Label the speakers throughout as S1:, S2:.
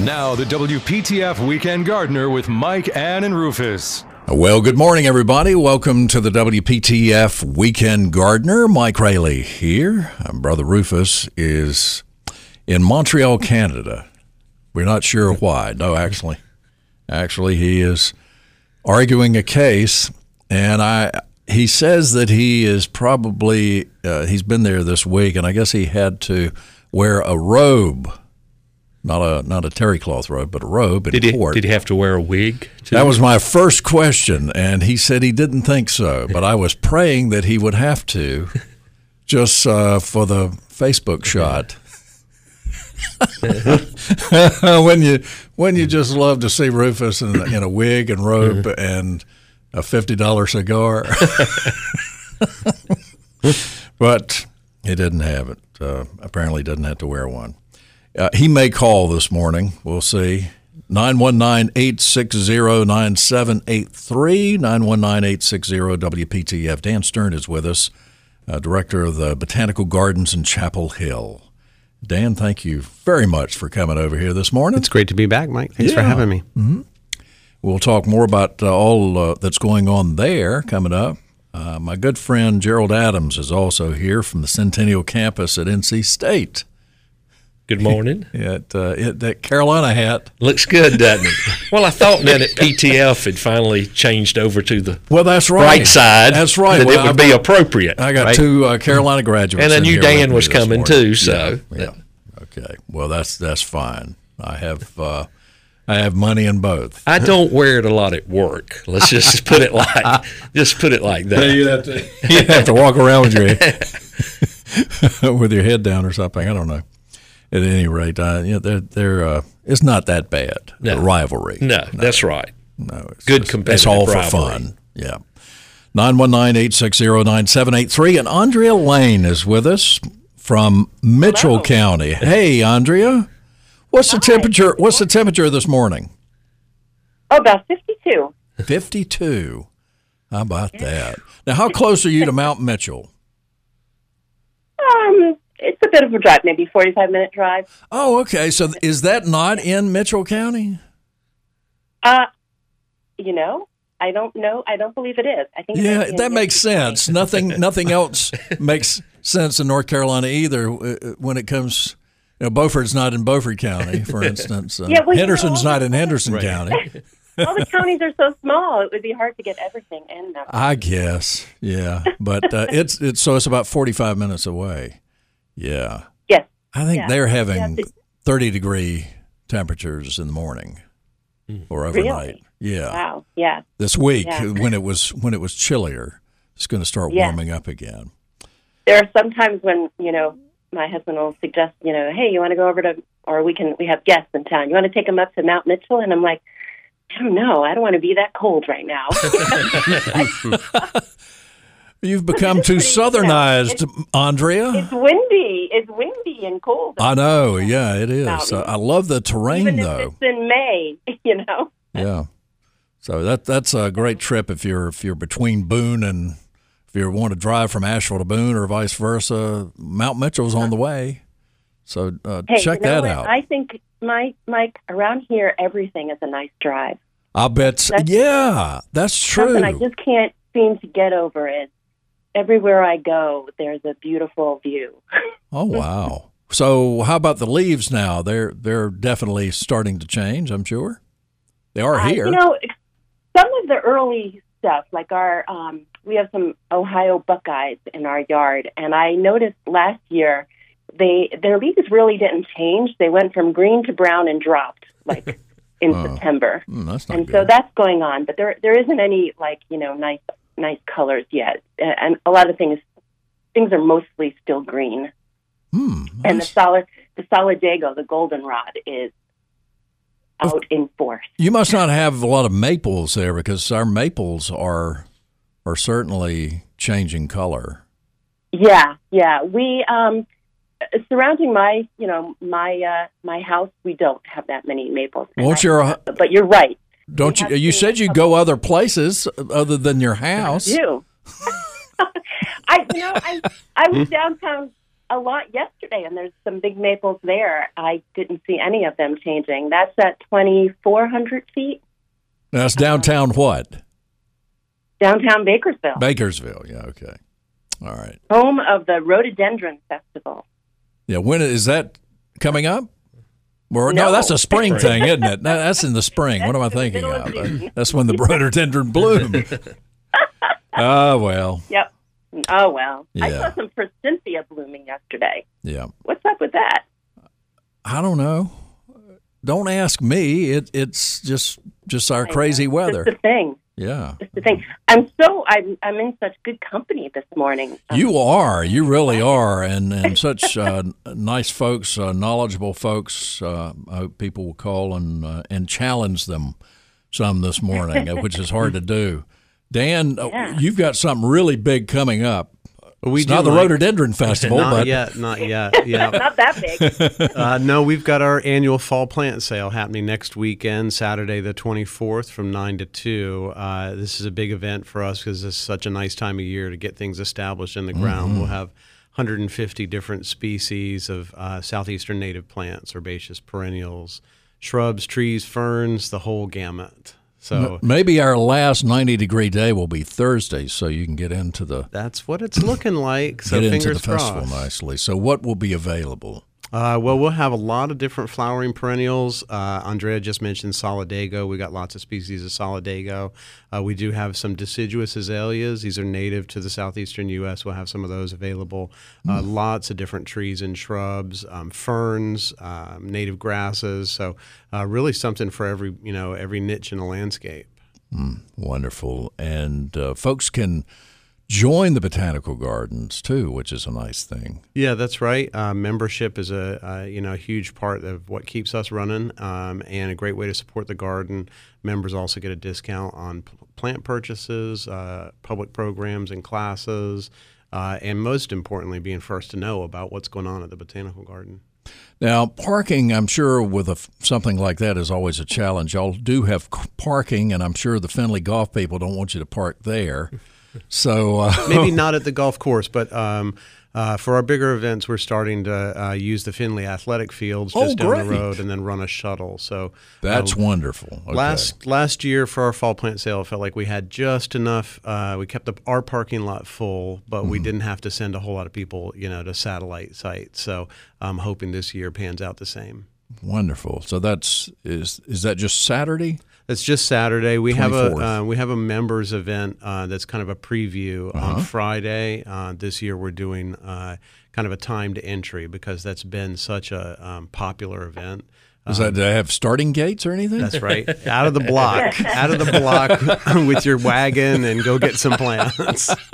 S1: Now, the WPTF Weekend Gardener with Mike, Ann, and Rufus.
S2: Well, good morning, everybody. Welcome to the WPTF Weekend Gardener. Mike Rayleigh here. Uh, Brother Rufus is in Montreal, Canada. We're not sure why. No, actually, actually, he is arguing a case, and I. He says that he is probably uh, he's been there this week, and I guess he had to wear a robe, not a not a terry cloth robe, but a robe in
S3: Did he,
S2: court.
S3: did he have to wear a wig? Too?
S2: That was my first question, and he said he didn't think so. But I was praying that he would have to, just uh, for the Facebook shot. when you when you just love to see Rufus in, in a wig and robe and a fifty dollar cigar, but he didn't have it. Uh, apparently, didn't have to wear one. Uh, he may call this morning. We'll see. 919-860-9783, 919-860-WPTF. Dan Stern is with us, uh, director of the Botanical Gardens in Chapel Hill. Dan, thank you very much for coming over here this morning.
S3: It's great to be back, Mike. Thanks for having me.
S2: We'll talk more about uh, all uh, that's going on there coming up. Uh, my good friend Gerald Adams is also here from the Centennial campus at NC State.
S3: Good morning.
S2: At, uh, it, that Carolina hat.
S3: Looks good, doesn't it? well, I thought that at PTF had finally changed over to the
S2: Well, that's right.
S3: right side.
S2: That's right.
S3: That
S2: Well,
S3: it would
S2: I've
S3: be
S2: got-
S3: appropriate.
S2: I got
S3: right?
S2: two uh, Carolina graduates,
S3: And I
S2: in
S3: knew Dan
S2: with
S3: was coming,
S2: morning.
S3: too, so-
S2: yeah, yeah. okay. Well, that's that's fine. I have uh, I have money in both.
S3: I don't wear it a lot at work. Let's just put it like just put it like that.
S2: you have to you have to walk around with your with your head down or something. I don't know. At any rate, uh, yeah, they're, they're uh, it's not that bad.
S3: No.
S2: The rivalry.
S3: No, that's right.
S2: No, it's
S3: Good
S2: just-
S3: competitive
S2: It's all for
S3: rivalry.
S2: fun. Yeah. 919-860-9783. And Andrea Lane is with us from Mitchell County. Hey, Andrea. What's the temperature? What's the temperature this morning?
S4: Oh, about 52.
S2: 52. How about that? Now, how close are you to Mount Mitchell?
S4: Um, it's a bit of a drive, maybe 45 minute drive.
S2: Oh, okay. So is that not in Mitchell County?
S4: Uh, you know, I don't know. I don't believe it is. I think
S2: Yeah,
S4: be in
S2: that makes
S4: Michigan County.
S2: sense. Nothing, nothing else makes sense in North Carolina either. uh, When it comes, you know, Beaufort's not in Beaufort County, for instance. Uh,
S4: Yeah, well, you
S2: Henderson's
S4: know-
S2: not in Henderson County.
S4: All the counties are so small; it would be hard to get everything in them.
S2: I guess, yeah, but uh, it's it's so it's about forty five minutes away. Yeah,
S4: Yes.
S2: I think
S4: Yeah.
S2: they're
S4: Yeah,
S2: having
S4: it's-
S2: thirty degree temperatures in the morning hmm. or overnight. Really? Yeah,
S4: Wow. Yeah.
S2: this week
S4: Yeah.
S2: when it was when it was chillier, it's going to start
S4: Yeah.
S2: warming up again.
S4: There are some times when you know my husband will suggest, you know, hey, you want to go over to, or we can, we have guests in town. You want to take them up to Mount Mitchell? And I'm like, I don't know. I don't want to be that cold right now.
S2: You've become too
S4: pretty- you know,
S2: southernized, Andrea.
S4: it's windy. It's windy and cold.
S2: I know. Yeah, it is.
S4: Mountain.
S2: I love the terrain,
S4: Even
S2: though.
S4: it's in May, you know.
S2: Yeah. So that that's a great trip if you're if you're between Boone and if you want to drive from Asheville to Boone or vice versa. Mount Mitchell's on the way. So uh,
S4: Hey,
S2: check
S4: you know
S2: that
S4: what?
S2: out.
S4: I think, Mike, Mike, around here, everything is a nice drive.
S2: I'll bet.
S4: That's-
S2: yeah, that's true.
S4: I just can't seem to get over is everywhere I go, there's a beautiful view.
S2: oh wow. So how about the leaves now? They're they're definitely starting to change. I'm sure they are
S4: Uh,
S2: here.
S4: you know, some of the early stuff, like our, um, we have some Ohio Buckeyes in our yard, and I noticed last year they their leaves really didn't change. They went from green to brown and dropped like in
S2: Oh.
S4: September.
S2: Mm,
S4: and
S2: good.
S4: so that's going on but there there isn't any like you know nice nice colors yet and a lot of things things are mostly still green
S2: Hmm,
S4: and the solid the solidago the goldenrod is out in force
S2: You must not have a lot of maples there because our maples are are certainly changing color.
S4: Yeah, yeah. We um surrounding my, you know, my uh my house, we don't have that many maples.
S2: Won't your
S4: But you're right.
S2: Don't you? You said you go other places other than your house.
S4: do. I you know, I I was downtown a lot yesterday and there's some big maples there. I didn't see any of them changing. That's at twenty four hundred feet
S2: That's uh-huh. downtown. What?
S4: downtown Bakersville.
S2: Bakersville. Yeah. Okay. All right.
S4: home of the Rhododendron Festival.
S2: Yeah. When is that coming up? No.
S4: No.
S2: that's a spring thing, isn't it? That's in the spring. what am I
S4: That's in the
S2: thinking
S4: of
S2: of?
S4: Uh,
S2: that's when the rhododendron bloom. oh well.
S4: Yep. Oh well. I saw some Cynthia blooming yesterday.
S2: Yeah.
S4: What's up with that?
S2: I don't know. Don't ask me. It it's just just our crazy weather.
S4: That's the thing.
S2: Yeah.
S4: That's the thing. I'm so I'm I'm in such good company this morning. Um,
S2: You are. You really are, and and such uh, nice folks, uh, knowledgeable folks. Uh, I hope people will call and uh, and challenge them some this morning, uh, which is hard to do. Dan, uh,
S4: Yeah.
S2: you've got something really big coming up.
S5: We
S2: It's
S5: do,
S2: not the
S5: Mike.
S2: rhododendron festival,
S5: Not
S2: but
S5: yet, not yet. Yeah.
S4: not that big.
S5: Uh, no, we've got our annual fall plant sale happening next weekend, Saturday the 24th from 9 to 2. Uh, this is a big event for us because it's such a nice time of year to get things established in the ground. We'll have 150 different species of uh, southeastern native plants, herbaceous perennials, shrubs, trees, ferns, the whole gamut. So
S2: maybe our last ninety degree day will be Thursday, so you can get into the
S5: that's what it's looking like. So
S2: get into
S5: fingers
S2: the festival
S5: crossed.
S2: nicely. So, what will be available?
S5: Uh, well, we'll have a lot of different flowering perennials. Uh, Andrea just mentioned solidago. We got lots of species of solidago. Uh, we do have some deciduous azaleas. These are native to the southeastern U.S. We'll have some of those available. Uh, lots of different trees and shrubs, um, ferns, um, native grasses. So, uh, really something for every you know every niche in the landscape.
S2: Wonderful, and uh, folks can join the botanical gardens too, which is a nice thing.
S5: Yeah, that's right. Uh, membership is a uh, you know a huge part of what keeps us running, um, and a great way to support the garden. Members also get a discount on p- plant purchases, uh, public programs and classes, uh, and most importantly, being first to know about what's going on at the botanical garden.
S2: Now, parking, I'm sure, with a, something like that is always a challenge. Y'all do have parking, and I'm sure the Finley golf people don't want you to park there. So, uh,
S5: Maybe not at the golf course, but. Um, uh, for our bigger events, we're starting to uh, use the Finley athletic fields
S2: Oh,
S5: just down
S2: great.
S5: the road, and then run a shuttle. So
S2: that's
S5: uh,
S2: wonderful. Okay.
S5: Last last year for our fall plant sale, it felt like we had just enough. Uh, we kept the, our parking lot full, but
S2: Mm-hmm.
S5: we didn't have to send a whole lot of people, you know, to satellite sites. So I'm hoping this year pans out the same.
S2: wonderful. So that's is is that just Saturday?
S5: It's just Saturday. We have a uh, we have a members event uh, that's kind of a preview
S2: Uh-huh.
S5: on Friday. Uh, this year we're doing uh, kind of a timed entry because that's been such a um, popular event.
S2: Is that do they have starting gates or anything?
S5: That's right. Out of the block, out of the block with your wagon and go get some plants.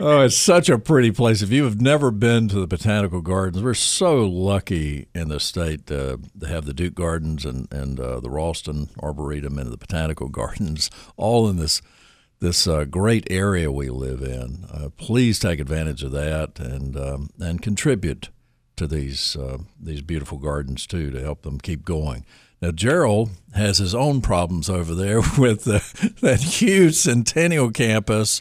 S2: oh, it's such a pretty place. If you have never been to the botanical gardens, we're so lucky in the state uh, to have the Duke Gardens and and uh, the Raulston Arboretum and the botanical gardens all in this this uh, great area we live in. Uh, please take advantage of that and um, and contribute to these uh, these beautiful gardens too to help them keep going. Now Gerald has his own problems over there with the, that huge Centennial campus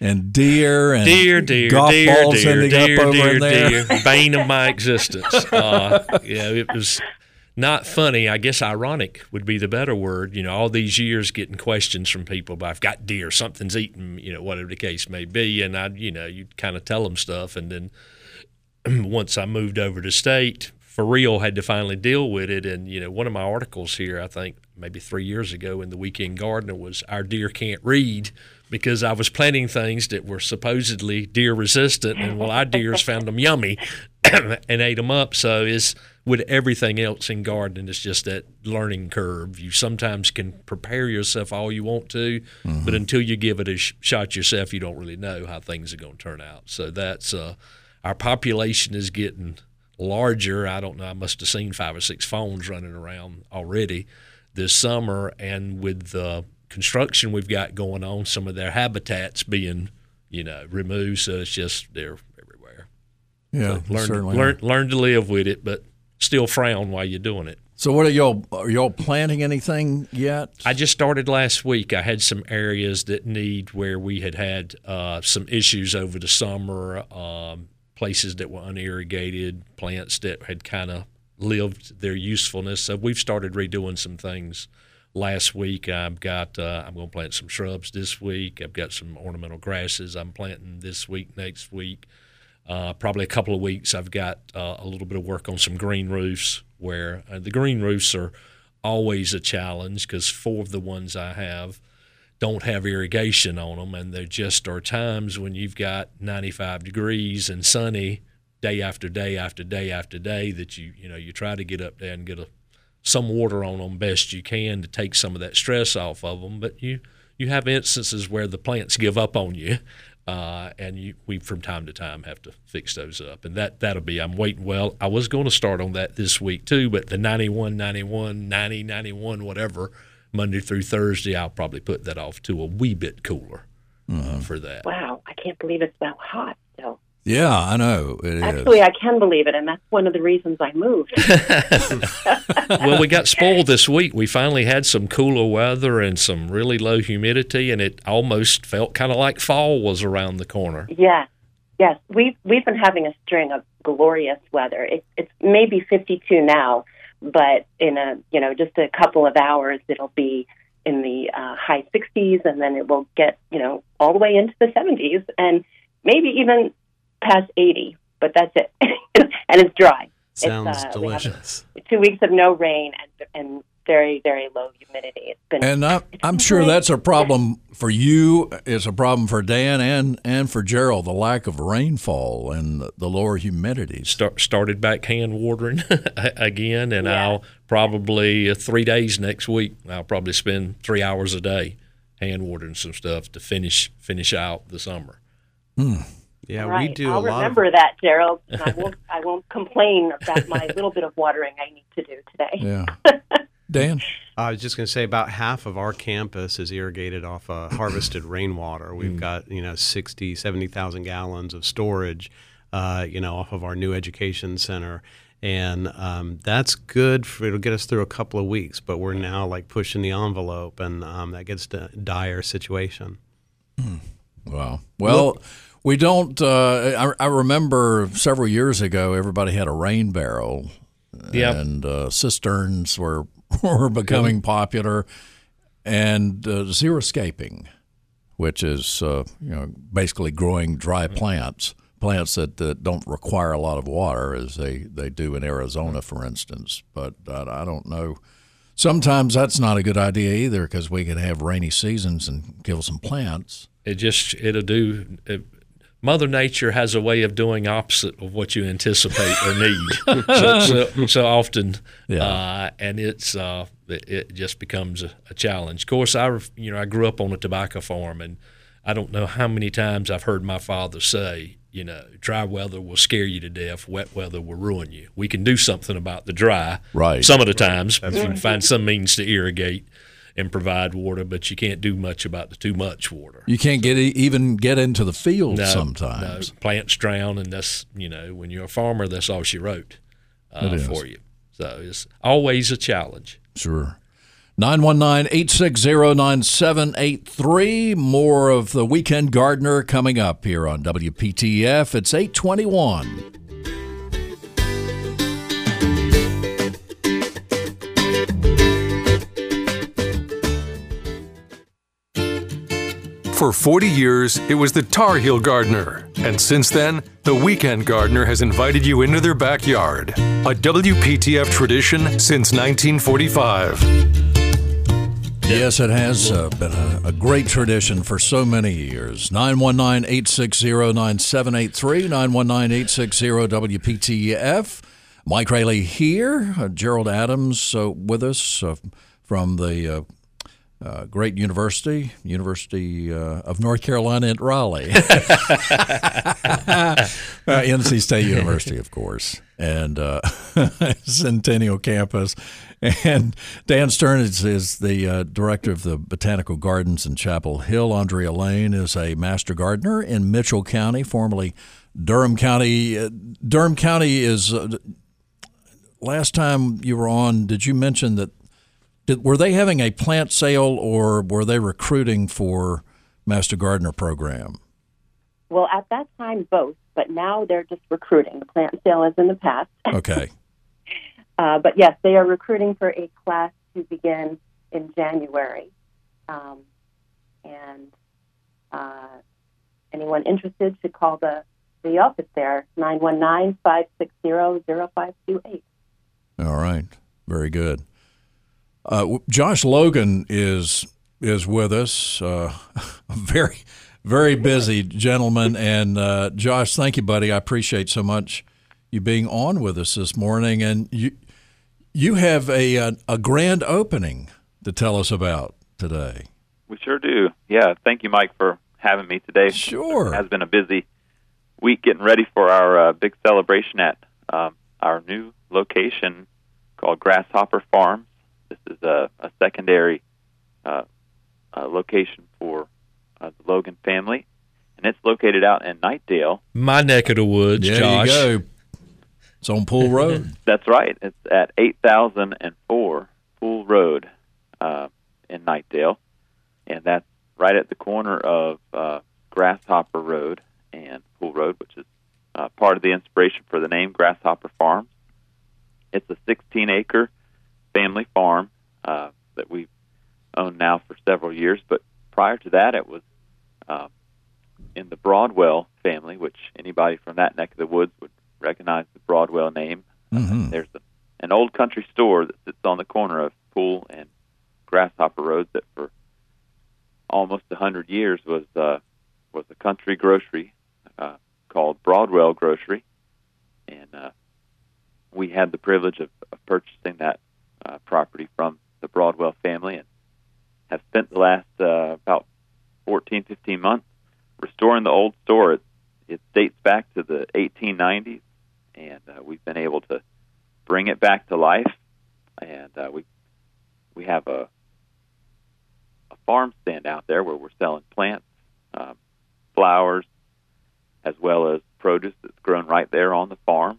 S2: and deer and
S3: Dear, dear,
S2: golf
S3: dear,
S2: balls
S3: dear,
S2: ending
S3: dear,
S2: up over
S3: dear,
S2: in there.
S3: dear, bane of my existence. Uh, yeah, it was not funny. I guess ironic would be the better word. You know, all these years getting questions from people about I've got deer, something's eating, you know, whatever the case may be, and I, you know, you kind of tell them stuff, and then once I moved over to state, for real, had to finally deal with it. And you know, one of my articles here, I think maybe three years ago in the Weekend Gardener was "Our Deer Can't Read." Because I was planting things that were supposedly deer resistant, and well, our deers found them yummy and ate them up. So it's with everything else in gardening, it's just that learning curve. You sometimes can prepare yourself all you want to, but until you give it a sh- shot yourself, you don't really know how things are going to turn out. So that's uh, our population is getting larger. I don't know. I must have seen five or six phones running around already this summer, and with the construction we've got going on, some of their habitats being you know, removed. So it's just they're everywhere.
S2: Yeah,
S3: Learn to,
S2: certainly.
S3: learn learn to live with it, but still frown while you're doing it.
S2: So, what are y'all? Are y'all planting anything yet?
S3: I just started last week. I had some areas that need where we had had uh, some issues over the summer, um, places that were unirrigated, plants that had kind of lived their usefulness. So we've started redoing some things last week. I've got uh, I'm going to plant some shrubs this week. I've got some ornamental grasses I'm planting this week, next week. Uh, probably a couple of weeks. I've got uh, a little bit of work on some green roofs where uh, the green roofs are always a challenge because four of the ones I have don't have irrigation on them, and there just are times when you've got 95 degrees and sunny day after day after day after day that you you know you try to get up there and get a some water on them best you can to take some of that stress off of them, but you you have instances where the plants give up on you. Uh, and you, we from time to time have to fix those up, and that that'll be. I'm waiting. Well, I was going to start on that this week too, but the 91, 91, 90, 91, whatever, Monday through Thursday, I'll probably put that off to a wee bit cooler uh, for that.
S4: Wow, I can't believe it's that hot still.
S2: yeah, I know it is.
S4: Actually, I can believe it, and that's one of the reasons I moved.
S3: well, we got spoiled this week. We finally had some cooler weather and some really low humidity, and it almost felt kind of like fall was around the corner.
S4: yes, yes, we've we've been having a string of glorious weather. It, it's maybe 52 now, but in a you know just a couple of hours, it'll be in the uh, high 60s, and then it will get you know all the way into the 70s, and maybe even past 80. But that's it, and it's dry.
S5: Sounds
S4: it's, uh,
S5: delicious.
S4: Two weeks of no rain and and very very low humidity. It's been
S2: And I, I'm sure
S4: great.
S2: that's a problem for you. It's a problem for Dan and and for Gerald. The lack of rainfall and the lower humidity.
S3: Start, started back hand watering again, and
S4: Yeah.
S3: I'll probably uh, three days next week. I'll probably spend three hours a day hand watering some stuff to finish finish out the summer.
S5: Yeah,
S4: right.
S5: we do
S4: I'll
S5: a lot
S4: remember
S5: of.
S4: that, Gerald. and I won't. I won't complain about my little bit of watering I need to do today.
S2: Yeah, Dan.
S5: I was just going to say about half of our campus is irrigated off uh, harvested rainwater. We've got, you know, 60, 70,000 gallons of storage, uh, you know, off of our new education center. And um, that's good. For, it'll get us through a couple of weeks, but we're now like pushing the envelope, and um, that gets to a dire situation.
S2: Wow. Well, we don't. Uh, I, I remember several years ago, everybody had a rain barrel,
S3: Yeah.
S2: and uh, cisterns were were becoming popular, and uh, xeriscaping, which is uh, you know basically growing dry plants, plants that, that don't require a lot of water, as they they do in Arizona, for instance. But uh, I don't know. Sometimes that's not a good idea either, because we can have rainy seasons and kill some plants.
S3: It just it'll do. It, Mother Nature has a way of doing opposite of what you anticipate or need. so, so, so often,
S2: Yeah.
S3: uh, and it's uh, it, it just becomes a, a challenge. Of course, I you know I grew up on a tobacco farm, and I don't know how many times I've heard my father say, you know, dry weather will scare you to death, wet weather will ruin you. We can do something about the dry.
S2: Right.
S3: Some of the times, you can find some means to irrigate and provide water, but you can't do much about the too much water.
S2: You can't get e- even get into the field
S3: No,
S2: sometimes.
S3: no, plants drown, and that's you know when you're a farmer, that's all she wrote uh, for you. So it's always a challenge.
S2: Sure. 919-860-9783. More of the Weekend Gardener coming up here on WPTF. It's 821.
S1: For 40 years, it was the Tar Heel Gardener. And since then, the Weekend Gardener has invited you into their backyard. A WPTF tradition since 1945.
S2: Yes, it has uh, been a, a great tradition for so many years. 919-860-9783, 919-860-WPTF. Mike Rayleigh here, uh, Gerald Adams uh, with us uh, from the uh, great university, University uh, of North Carolina at Raleigh, uh, NC State University, of course, and uh, Centennial Campus. And Dan Stern is, is the uh, director of the Botanical Gardens in Chapel Hill. Andrea Lane is a master gardener in Mitchell County, formerly Durham County. Uh, Durham County is. Uh, last time you were on, did you mention that? Did, were they having a plant sale or were they recruiting for Master Gardener program?
S4: Well, at that time, both, but now they're just recruiting. The plant sale is in the past.
S2: Okay.
S4: Uh, but yes, they are recruiting for a class to begin in January. Um, and uh, anyone interested should call the, the office there, 919 560 0528.
S2: All right. Very good. Uh, Josh Logan is is with us. Uh, very very busy gentleman. And uh, Josh, thank you, buddy. I appreciate so much you being on with us this morning. And you you have a a, a grand opening to tell us about today.
S6: We sure do. Yeah, thank you, Mike, for having me today.
S2: Sure.
S6: It has been a busy week getting ready for our uh, big celebration at um, our new location called Grasshopper Farms. This is a, a secondary uh, uh, location for uh, the Logan family, and it's located out in Knightdale.
S3: My neck of the woods,
S2: There
S3: Josh.
S2: you go. It's on Poole Road.
S6: That's right. It's at 8004 Poole Road uh, in Knightdale, and that's right at the corner of uh, Grasshopper Road and Poole Road, which is uh, part of the inspiration for the name Grasshopper Farms. It's a 16 acre family farm uh, that we've owned now for several years, but prior to that, it was uh, in the Broadwell family, which anybody from that neck of the woods would recognize the Broadwell name.
S2: Mhm.
S6: There's a, an old country store that sits on the corner of Poole and Grasshopper Road that for almost a hundred years was uh, was a country grocery uh, called Broadwell Grocery, and uh, we had the privilege of, of purchasing that uh, property from the Broadwell family and have spent the last uh, about 14, 15 months restoring the old store. It, it dates back to the 1890s, and uh, we've been able to bring it back to life. And uh, we we have a a farm stand out there where we're selling plants, um, flowers, as well as produce that's grown right there on the farm.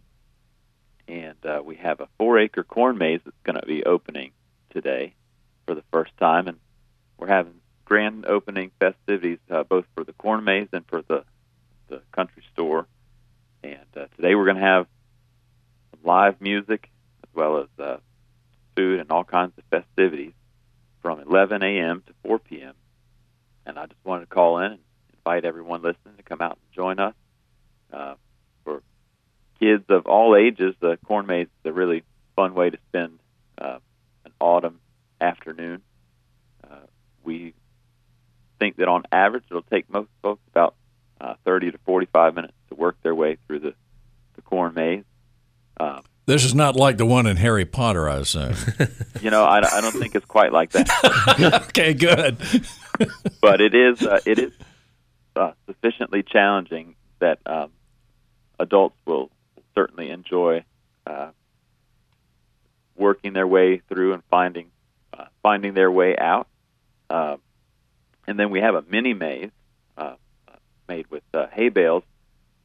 S6: And uh, we have a four acre corn maze that's going to be opening today for the first time, and we're having grand opening festivities uh, both for the corn maze and for the the country store. And uh, today we're going to have live music as well as uh, food and all kinds of festivities from 11 a.m. to 4 p.m. And I just wanted to call in and invite everyone listening to come out and join us. Uh, kids of all ages, the corn maze is a really fun way to spend uh, an autumn afternoon. Uh, we think that on average it'll take most folks about uh, 30 to 45 minutes to work their way through the, the corn maze. Um,
S2: This is not like the one in Harry Potter, I assume.
S6: you know, I, I don't think it's quite like that,
S2: okay, good.
S6: but it is uh, it is uh, sufficiently challenging that um, adults will certainly enjoy uh, working their way through and finding uh, finding their way out. Uh, and then we have a mini maze uh, uh, made with uh, hay bales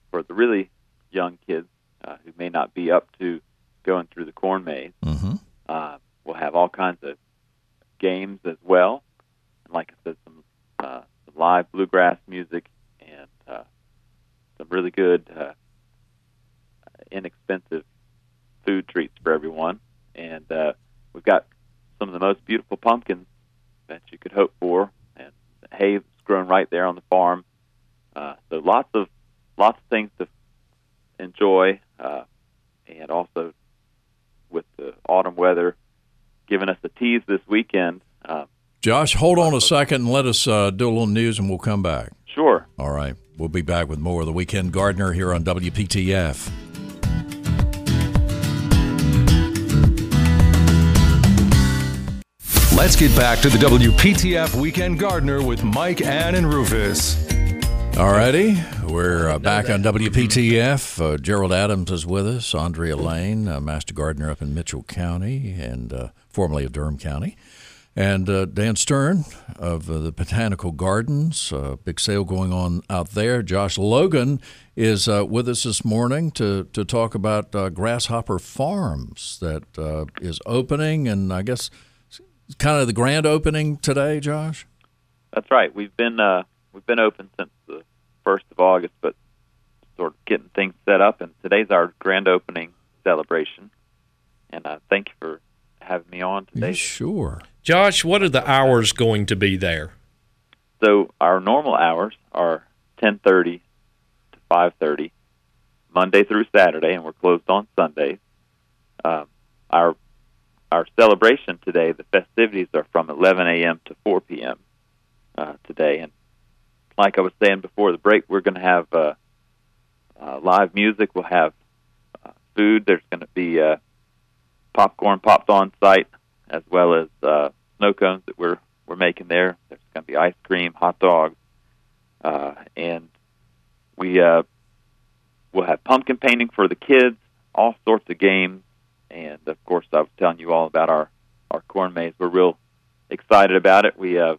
S6: for the really young kids uh, who may not be up to going through the corn maze.
S2: hmm
S6: Uh, we'll have all kinds of games as well. And like I said, some, uh, some live bluegrass music and uh, some really good, uh, inexpensive food treats for everyone. And uh, we've got some of the most beautiful pumpkins that you could hope for, and hay that's grown right there on the farm. Uh, so lots of lots of things to enjoy, uh, and also with the autumn weather giving us a tease this weekend. Uh,
S2: Josh, hold on a second and let us uh, do a little news and we'll come back.
S6: sure.
S2: All right. We'll be back with more of the Weekend Gardener here on WPTF.
S1: Let's get back to the WPTF Weekend Gardener with Mike, Ann, and Rufus.
S2: Alrighty, we're uh, back on WPTF. Uh, Gerald Adams is with us, Andrea Lane, uh, Master Gardener up in Mitchell County and uh, formerly of Durham County, and uh, Dan Stern of the Botanical Gardens. Big sale going on out there. Josh Logan is with us this morning to, to talk about Grasshopper Farms that is opening, and I guess kind of the grand opening today, Josh.
S6: That's right. We've been uh, we've been open since the first of August, but sort of getting things set up. And today's our grand opening celebration. And uh, thank you for having me on
S2: Yeah,
S6: today.
S2: sure.
S3: Josh, what are the hours going to be there?
S6: So our normal hours are 10:30 to 5:30, Monday through Saturday, and we're closed on Sundays. Um, our our celebration today, the festivities are from 11 a.m. to 4 p.m. Uh, today, and like I was saying before the break, we're going to have uh, uh, live music. We'll have uh, food. There's going to be uh, popcorn popped on site, as well as uh, snow cones that we're we're making there. There's going to be ice cream, hot dogs, uh, and we uh, we'll have pumpkin painting for the kids, all sorts of games, and of course, I was telling you all about our our corn maze. We're real excited about it. We uh,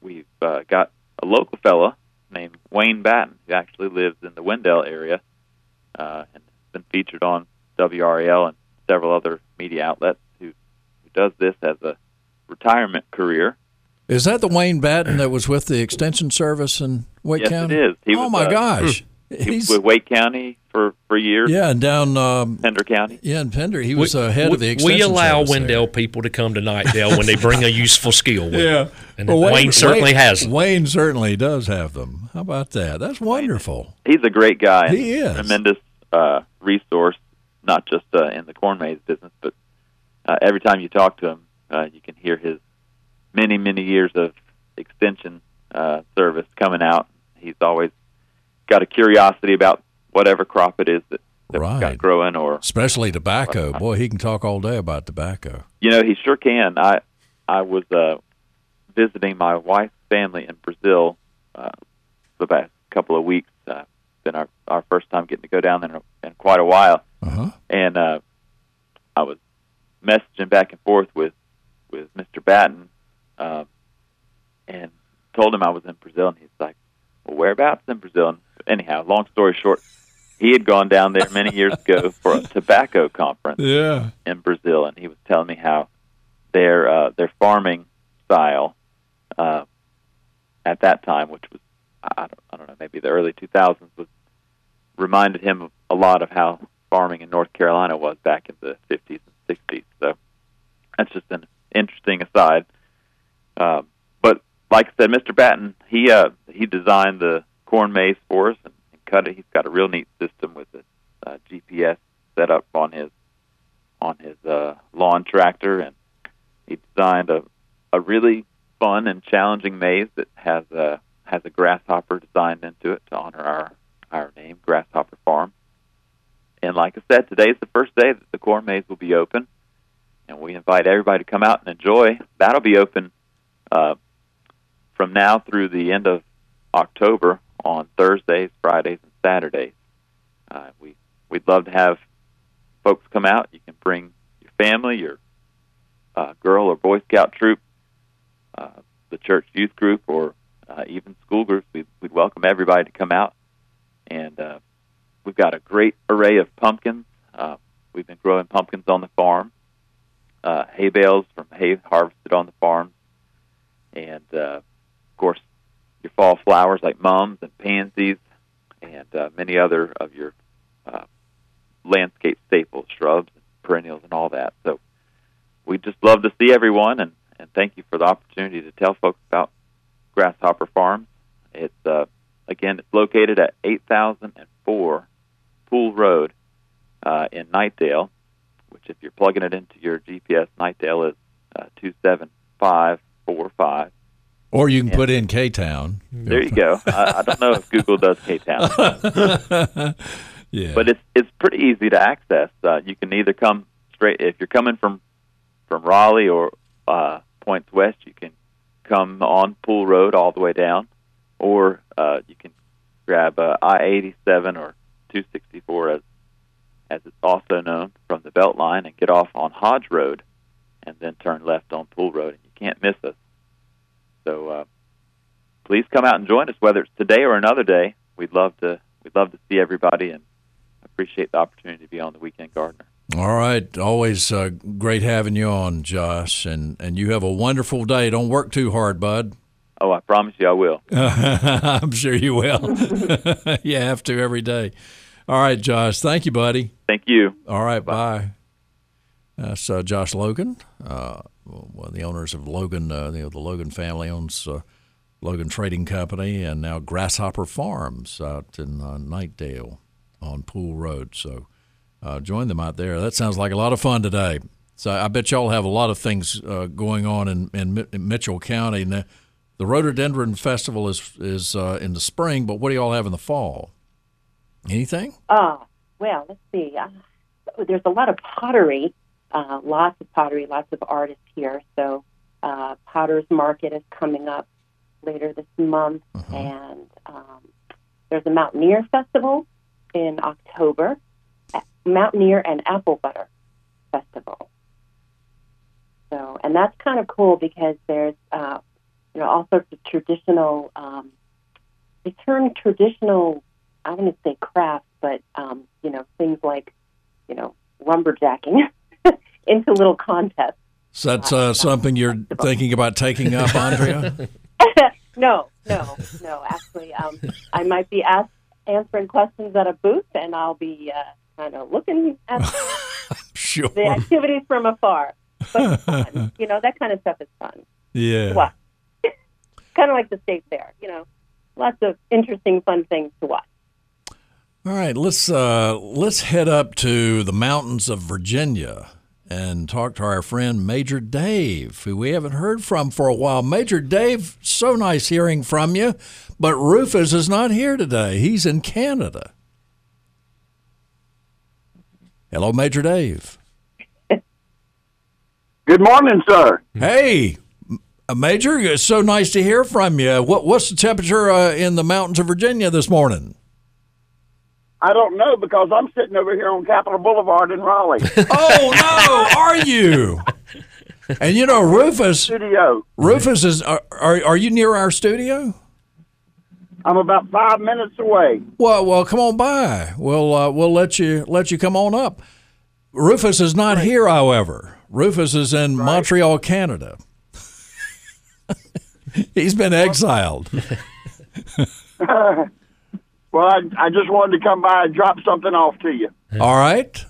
S6: we've uh, got a local fella named Wayne Batten who actually lives in the Wendell area uh, and has been featured on WRAL and several other media outlets who, who does this as a retirement career.
S2: Is that the Wayne Batten that was with the Extension Service in Wake
S6: Yes,
S2: County?
S6: it is. He
S2: oh
S6: was,
S2: my
S6: uh,
S2: gosh,
S6: He
S2: he's
S6: was with Wake County for, for years,
S2: yeah, and down um,
S6: Pender County.
S2: yeah in Pender, he was uh, head
S3: we,
S2: of the Extension
S3: we allow
S2: Service there.
S3: Wendell people to come to Knightdale when they bring a useful skill with
S2: Yeah,
S3: them. And
S2: Well,
S3: Wayne, certainly
S2: Wayne,
S3: has them.
S2: Wayne certainly does have them. How about that? That's wonderful.
S6: He's a great guy.
S2: He is.
S6: tremendous uh, resource, not just uh, in the corn maze business, but uh, every time you talk to him, uh, you can hear his many, many years of extension uh, service coming out. He's always got a curiosity about whatever crop it is that, that we've got growing, or
S2: Especially tobacco. Boy, he can talk all day about tobacco.
S6: you know, he sure can. I I was uh, visiting my wife's family in Brazil uh, the past couple of weeks. Uh, been our our first time getting to go down there in, in quite a while,
S2: Uh huh.
S6: and uh, I was messaging back and forth with with Mr. Batten, um, and told him I was in Brazil, and he's like, "Well, whereabouts in Brazil?" Anyhow, long story short, he had gone down there many years ago for a tobacco conference
S2: Yeah.
S6: in Brazil, and he was telling me how their uh, their farming style uh, at that time, which was I don't, I don't know maybe the early 2000s, was reminded him a lot of how farming in North Carolina was back in the 50s and 60s. So that's just an interesting aside. Um, but like I said, Mr. Batten, he uh, he designed the corn maze for us and, and cut it. He's got a real neat system with a uh, GPS set up on his on his uh, lawn tractor, and he designed a a really fun and challenging maze that has a has a grasshopper designed into it to honor our our name, Grasshopper Farm. And like I said, today's the first day that the corn maze will be open, and we invite everybody to come out and enjoy. That'll be open uh, from now through the end of October on Thursdays, Fridays, and Saturdays. Uh, we we'd love to have folks come out. You can bring your family, your uh, girl or boy scout troop, uh, the church youth group, or uh, even school groups. We'd, we'd welcome everybody to come out. And uh, we've got a great array of pumpkins. Uh, we've been growing pumpkins on the farm, uh, hay bales from hay harvested on the farm, and uh, course your fall flowers like mums and pansies, and uh, many other of your uh, landscape staples, shrubs, and perennials, and all that. So we'd just love to see everyone, and, and thank you for the opportunity to tell folks about Grasshopper Farms. It's uh, again, it's located at 8004 Poole Road uh, in Knightdale, which, if you're plugging it into your GPS, Knightdale is uh, 27545.
S2: Or you can put in K Town.
S6: There you go. I, I don't know if Google does K Town.
S2: Yeah.
S6: but it's it's pretty easy to access. Uh, you can either come straight if you're coming from from Raleigh or uh, points west, you can come on Poole Road all the way down, or uh, you can grab uh, I-87 or 264 as as it's also known from the Beltline and get off on Hodge Road, and then turn left on Poole Road, and you can't miss us. So uh, please come out and join us, whether it's today or another day. We'd love to we'd love to see everybody and appreciate the opportunity to be on the Weekend Gardener.
S2: All right, always uh, great having you on, Josh, and and you have a wonderful day. Don't work too hard, bud.
S6: Oh, I promise you I will.
S2: I'm sure you will. you have to every day. All right, Josh. Thank you, buddy.
S6: Thank you.
S2: All right, bye. That's uh, Josh Logan, uh, one of the owners of Logan. Uh, you know, the Logan family owns uh, Logan Trading Company and now Grasshopper Farms out in uh, Knightdale on Poole Road. So uh, join them out there. That sounds like a lot of fun today. So I bet y'all have a lot of things uh, going on in, in, in Mitchell County. And the, Rhododendron Festival is is uh, in the spring, but what do y'all have in the fall? Anything?
S4: Oh, well, let's see. Uh, there's a lot of pottery, uh, lots of pottery, lots of artists here. So, uh, Potter's Market is coming up later this month, and um, there's a Mountaineer Festival in October, Mountaineer and Apple Butter Festival. So, and that's kind of cool because there's, uh, you know, all sorts of traditional. Um, they turn traditional I wouldn't say crafts, but um, you know, things like, you know, lumberjacking into little contests.
S2: So that's uh, something you're thinking about taking up, Andrea?
S4: no, no, no. Actually, um, I might be asked answering questions at a booth, and I'll be uh, kind of looking at
S2: sure.
S4: the activities from afar. But it's fun. you know, that kind of stuff is fun.
S2: Yeah.
S4: What? kind of like the state fair. You know, lots of interesting, fun things to watch.
S2: All right, let's uh, let's head up to the mountains of Virginia and talk to our friend Major Dave, who we haven't heard from for a while. Major Dave, so nice hearing from you, but Rufus is not here today. He's in Canada. Hello, Major Dave.
S7: Good morning, sir.
S2: Hey, Major, it's so nice to hear from you. What what's the temperature uh, in the mountains of Virginia this morning?
S7: I don't know because I'm sitting over here on Capitol Boulevard in Raleigh
S2: Oh no, are you? And you know, Rufus,
S7: studio.
S2: Rufus is. Are, are are you near our studio?
S7: I'm about five minutes away.
S2: Well, well, come on by. We'll uh, we'll let you let you come on up. Rufus is not here, however. Rufus is in Montreal, Canada. He's been exiled.
S7: Well, I, I just wanted to come by and drop something off to you.
S2: All right.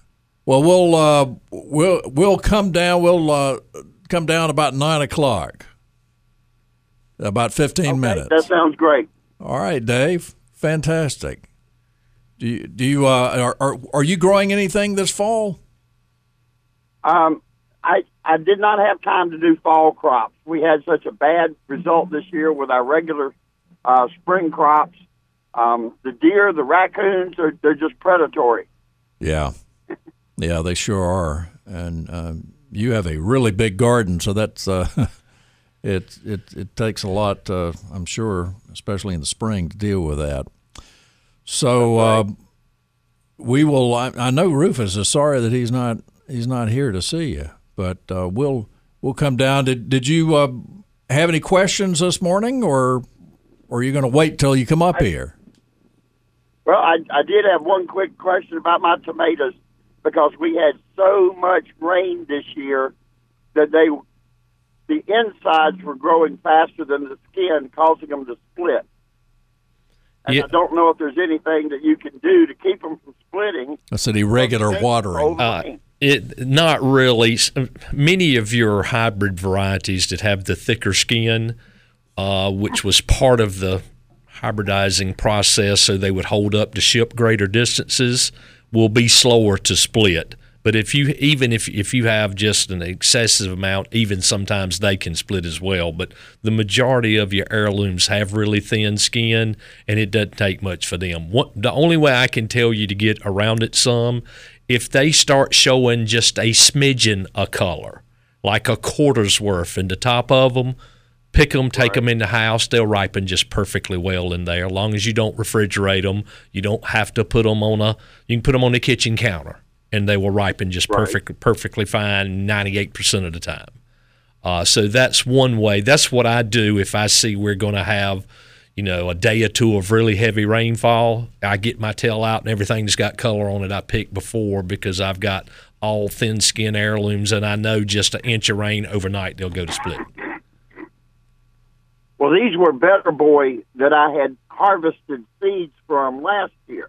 S2: Well, we'll uh, we'll we'll come down. We'll uh, come down about nine o'clock. About fifteen minutes.
S7: That sounds great.
S2: All right, Dave. Fantastic. Do you do you uh, are, are are you growing anything this fall?
S7: Um, I I did not have time to do fall crops. We had such a bad result this year with our regular uh, spring crops. Um, the deer, the raccoons, are they're just predatory.
S2: Yeah, yeah, they sure are. And um, you have a really big garden, so that's uh, it. It it takes a lot, uh, I'm sure, especially in the spring, to deal with that. So uh, we will. I, I know Rufus is sorry that he's not he's not here to see you, but uh, we'll we'll come down. Did did you uh, have any questions this morning, or, or are you going to wait till you come up here?
S7: Well, I, I did have one quick question about my tomatoes because we had so much rain this year that they the insides were growing faster than the skin, causing them to split. And
S3: Yeah.
S7: I don't know if there's anything that you can do to keep them from splitting.
S2: I said irregular watering.
S3: Uh, it not really. Many of your hybrid varieties that have the thicker skin, uh, which was part of the hybridizing process, so they would hold up to ship greater distances, will be slower to split. But if you even if if you have just an excessive amount, even sometimes they can split as well. But the majority of your heirlooms have really thin skin, and it doesn't take much for them. What, the only way I can tell you to get around it some, if they start showing just a smidgen of color, like a quarter's worth in the top of them. Pick them, take them in the house. They'll ripen just perfectly well in there. As long as you don't refrigerate them, you don't have to put them on a. You can put them on the kitchen counter, and they will ripen just perfect, perfectly fine, ninety eight percent of the time. Uh, so that's one way. That's what I do if I see we're going to have, you know, a day or two of really heavy rainfall. I get my tail out and everything that's got color on it I pick before because I've got all thin skin heirlooms and I know just an inch of rain overnight they'll go to split.
S7: Well, these were Better Boy that I had harvested seeds from last year.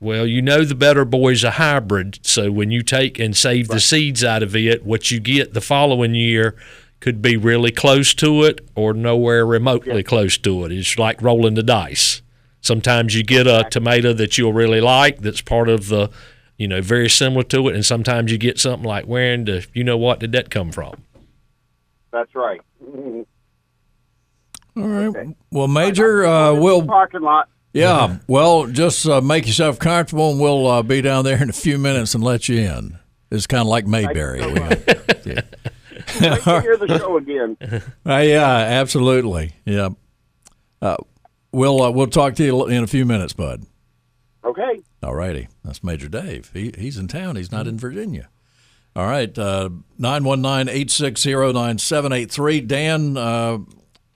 S3: Well, you know the Better Boy's a hybrid, so when you take and save the seeds out of it, what you get the following year could be really close to it or nowhere remotely close to it. It's like rolling the dice. Sometimes you get a tomato that you'll really like that's part of the, you know, very similar to it, and sometimes you get something like where in the, you know what, did that come from?
S7: That's right.
S2: All right. Well, Major, uh, we'll
S7: Parking lot.
S2: yeah. Well, just uh, make yourself comfortable, and we'll uh, be down there in a few minutes and let you in. It's kind of like Mayberry. We- yeah.
S7: Wait to hear the show again.
S2: Uh, yeah, absolutely. Yeah. Uh, we'll uh, we'll talk to you in a few minutes, bud.
S7: Okay.
S2: All righty. That's Major Dave. He, he's in town. He's not in Virginia. All right. uh, 919 860 9783. Dan uh,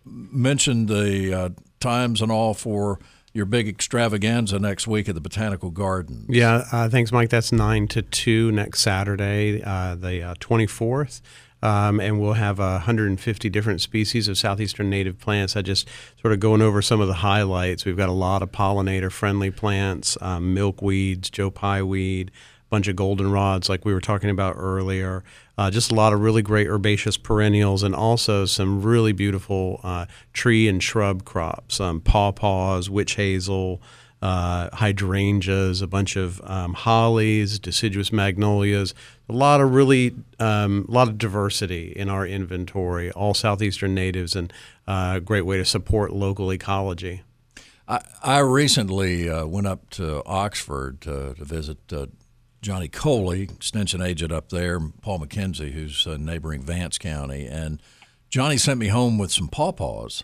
S2: mentioned the uh, times and all for your big extravaganza next week at the Botanical Garden.
S5: Yeah, uh, thanks, Mike. That's nine to two next Saturday, uh, the twenty fourth. Um, and we'll have uh, 150 different species of southeastern native plants. I just sort of going over some of the highlights. We've got a lot of pollinator-friendly plants, um, milkweeds, Joe Pye weed, bunch of goldenrods, like we were talking about earlier. Uh, just a lot of really great herbaceous perennials, and also some really beautiful uh, tree and shrub crops, um, pawpaws, witch hazel uh, hydrangeas, a bunch of um, hollies, deciduous magnolias, a lot of really, um, a lot of diversity in our inventory, all southeastern natives, and uh, a great way to support local ecology.
S2: I, I recently uh, went up to Oxford to, to visit uh, Johnny Coley, extension agent up there, Paul McKenzie, who's uh, neighboring Vance County, and Johnny sent me home with some pawpaws,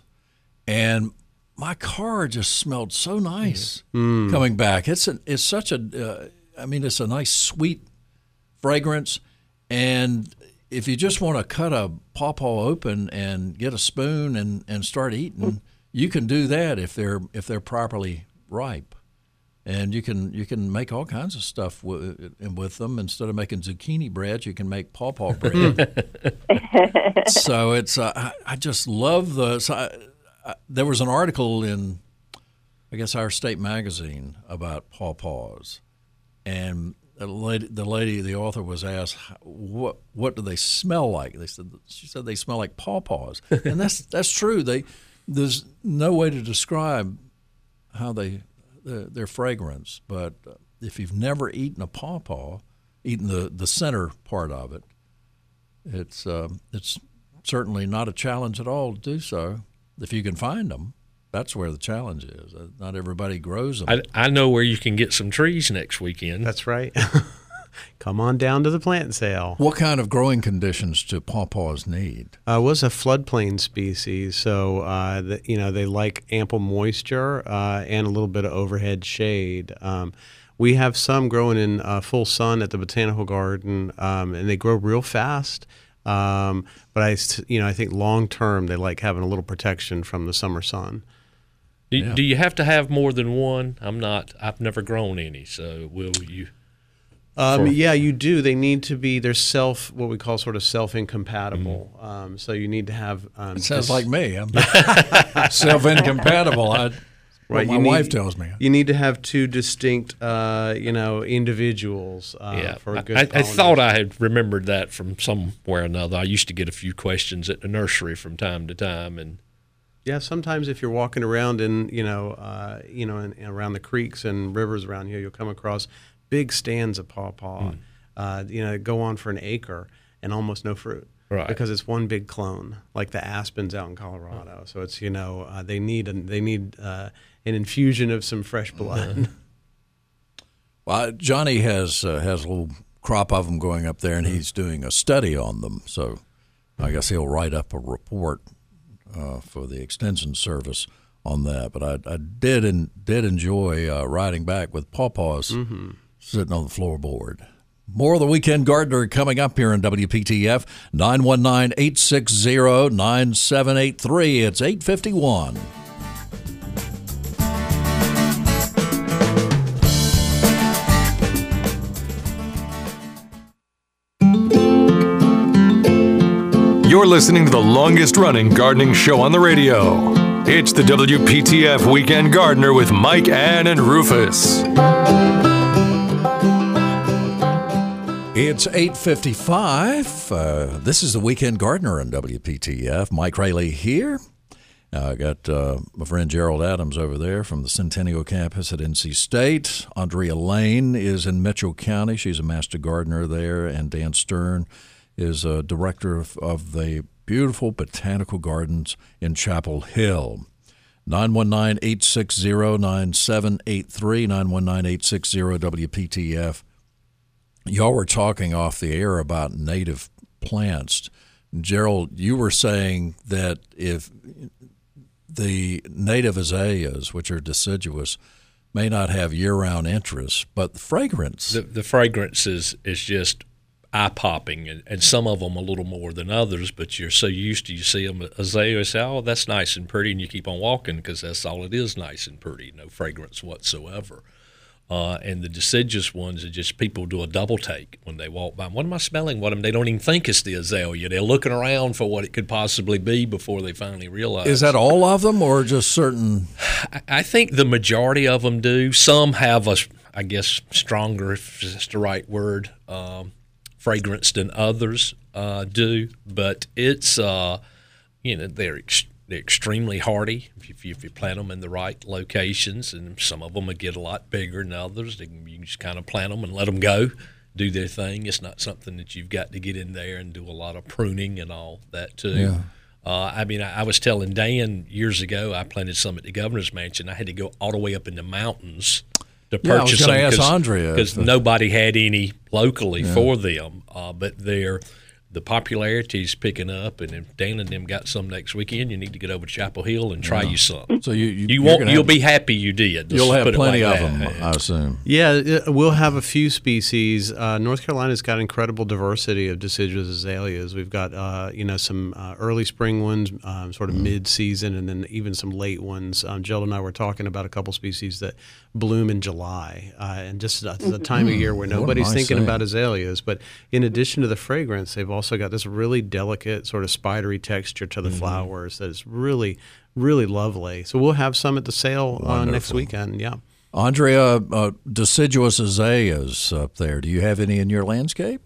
S2: and my car just smelled so nice coming back. It's a, it's such a, uh, I mean, it's a nice sweet fragrance, and if you just want to cut a pawpaw open and get a spoon and, and start eating, you can do that if they're if they're properly ripe, and you can you can make all kinds of stuff with, with them. Instead of making zucchini bread, you can make pawpaw bread. so it's uh, I, I just love the. So I, I, there was an article in, I guess our state magazine about pawpaws, and the lady, the lady, the author was asked, "What what do they smell like?" They said she said they smell like pawpaws, and that's that's true. They there's no way to describe how they their, their fragrance, but if you've never eaten a pawpaw, eaten the the center part of it, it's um, it's certainly not a challenge at all to do so if you can find them. That's where the challenge is. Uh, Not everybody grows them.
S3: I, I know where you can get some trees next weekend.
S5: That's right. Come on down to the plant sale.
S2: what kind of growing conditions do pawpaws need?
S5: Uh, was a floodplain species, so uh, the, you know they like ample moisture uh, and a little bit of overhead shade. Um, we have some growing in uh, full sun at the botanical garden, um, and they grow real fast. Um, but I, s- you know, I think long term they like having a little protection from the summer sun.
S3: Do,
S2: Yeah.
S3: do you have to have more than one? I'm not. I've never grown any, so will you?
S5: Um,
S3: For-
S5: yeah, you do. They need to be. They're self, what we call sort of self incompatible. Um, so you need to have. Um,
S2: It sounds
S5: dis-
S2: like me. I'm self incompatible. I,
S5: Right,
S2: what my
S5: you need-
S2: wife tells me.
S5: You need to have two distinct, uh, you know, individuals uh,
S3: yeah,
S5: for a
S3: I-
S5: good.
S3: I, I thought. I had remembered that from somewhere or another. I used to get a few questions at the nursery from time to time, and
S5: Yeah, sometimes if you're walking around in, you know, uh, you know, in, around the creeks and rivers around here, you'll come across big stands of pawpaw.
S3: Hmm.
S5: Uh, you know, go on for an acre and almost no fruit.
S3: Right.
S5: Because it's one big clone, like the aspens out in Colorado. So it's you know uh, they need an, they need uh, an infusion of some fresh blood.
S2: Well, Johnny has uh, has a little crop of them going up there, and he's doing a study on them. So I guess he'll write up a report uh, for the extension service on that. But I, I did and did enjoy uh, riding back with Pawpaws sitting on the floorboard. More of the Weekend Gardener coming up here in WPTF 919 860 9783. It's 851.
S1: You're listening to the longest running gardening show on the radio. It's the WPTF Weekend Gardener with Mike, Ann, and Rufus.
S2: It's 8:55. Uh, this is the Weekend Gardener on WPTF. Mike Raley here. Uh, I got uh, my friend Gerald Adams over there from the Centennial campus at NC State. Andrea Lane is in Mitchell County. She's a master gardener there, and Dan Stern is a director of, of the beautiful botanical gardens in Chapel Hill. 919 860 9783, 919 860 WPTF. Y'all were talking off the air about native plants. Gerald, you were saying that if the native azaleas, which are deciduous, may not have year-round interest, but the fragrance.
S3: The, the fragrance is, is just eye popping, and, and some of them a little more than others. But you're so used to you see them azalea, you say, "Oh, that's nice and pretty," and you keep on walking because that's all it is, nice and pretty, no fragrance whatsoever. Uh, and the deciduous ones are just people do a double take when they walk by. What am I smelling? What am they don't even think it's the azalea. They're looking around for what it could possibly be before they finally realize.
S2: Is that all of them, or just certain?
S3: I- think the majority of them do. Some have a, I guess, stronger, if that's the right word, um, fragrance than others uh, do. But it's, uh, you know, they're ex- they're extremely hardy if you, if you plant them in the right locations, and some of them will get a lot bigger than others. They can, you can just kind of plant them and let them go, do their thing. It's not something that you've got to get in there and do a lot of pruning and all that too.
S2: Yeah.
S3: Uh, I mean, I, I was telling Dan years ago, I planted some at the governor's mansion. I had to go all the way up in the mountains to
S2: Yeah,
S3: purchase
S2: gonna
S3: them because nobody had any locally for them. Uh, but they're the popularity's picking up, and if Dan and them got some next weekend, you need to get over to Chapel Hill and try you some.
S2: So you you,
S3: You
S2: you're
S3: won't. You'll
S2: have-
S3: be happy you did. Let's
S2: You'll have plenty
S3: like
S2: of
S3: that.
S2: them, I assume.
S5: Yeah, we'll have a few species. Uh, North Carolina's got incredible diversity of deciduous azaleas. We've got uh, you know some uh, early spring ones, um, sort of mid-season, and then even some late ones. Um, Jill and I were talking about a couple species that bloom in July, uh, and just the, the time of year where nobody's thinking
S2: thing.
S5: about azaleas. But in addition to the fragrance, they've also got this really delicate, sort of spidery texture to the flowers that is really, really lovely. So we'll have some at the sale uh, next weekend. Yeah.
S2: Andrea, uh, deciduous azaleas up there. Do you have any in your landscape?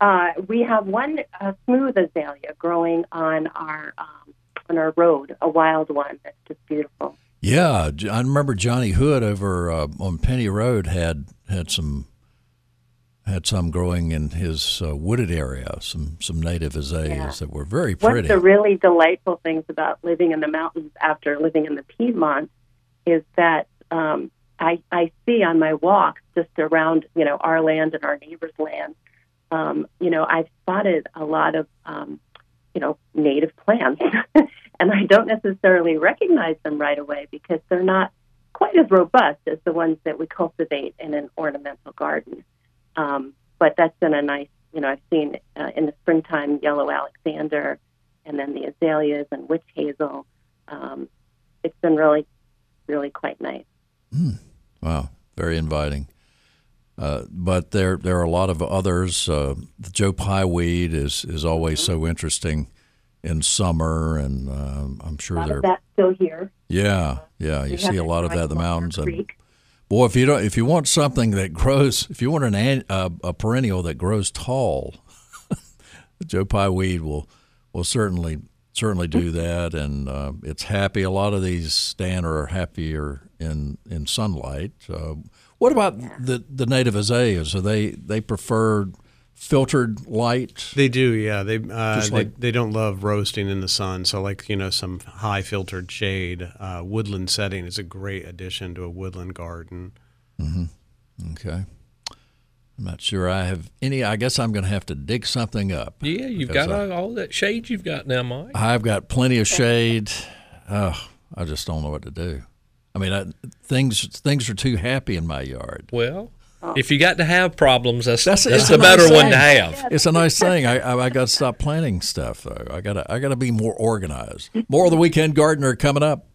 S4: Uh, we have one uh, smooth azalea growing on our um, on our road, a wild one that's just beautiful.
S2: Yeah, I remember Johnny Hood over uh, on Penny Road had had some had some growing in his uh, wooded area. Some some native azaleas
S4: Yeah.
S2: that were very
S4: One
S2: pretty.
S4: of the really delightful things about living in the mountains after living in the Piedmont is that um, I, I see on my walks just around, you know, our land and our neighbors' land, um, you know, I've spotted a lot of, um, you know, native plants. and I don't necessarily recognize them right away because they're not quite as robust as the ones that we cultivate in an ornamental garden. Um, but that's been a nice, you know, I've seen uh, in the springtime yellow Alexander and then the azaleas and witch hazel. Um, it's been really, really quite nice.
S2: Wow, very inviting. Uh, but there there are a lot of others. Uh, the Joe Pye weed is is always so interesting in summer, and um, I'm
S4: A
S2: sure
S4: lot
S2: they're
S4: of that's still here.
S2: yeah yeah. You
S4: We
S2: see a lot of that in the mountains, and. Boy, if you don't, if you want something that grows, if you want an, an uh, a perennial that grows tall, Joe Pye weed will will certainly certainly do that, and uh, it's happy. A lot of these Stan are happier in in sunlight. Uh, what about the the native azaleas? Are they they prefer filtered light?
S5: They do, yeah. They uh,
S2: Just
S5: they,
S2: like-
S5: they don't love roasting in the sun. So, like you know, some high filtered shade, uh, woodland setting is a great addition to a woodland garden. Mm-hmm.
S2: Okay. I'm not sure I have any. I guess I'm going to have to dig something up.
S3: Yeah, you've got
S2: I-
S3: all, all that shade you've got now, Mike.
S2: I've got plenty of shade. Oh, I just don't know what to do. I mean, I, things things are too happy in my yard.
S3: Well, if you got to have problems, that's
S2: That's-
S3: that's, the
S2: a nice
S3: better one to have.
S2: It's a nice thing. I I, I got to stop planting stuff though. I got to I got to be more organized. More of the weekend gardener coming up.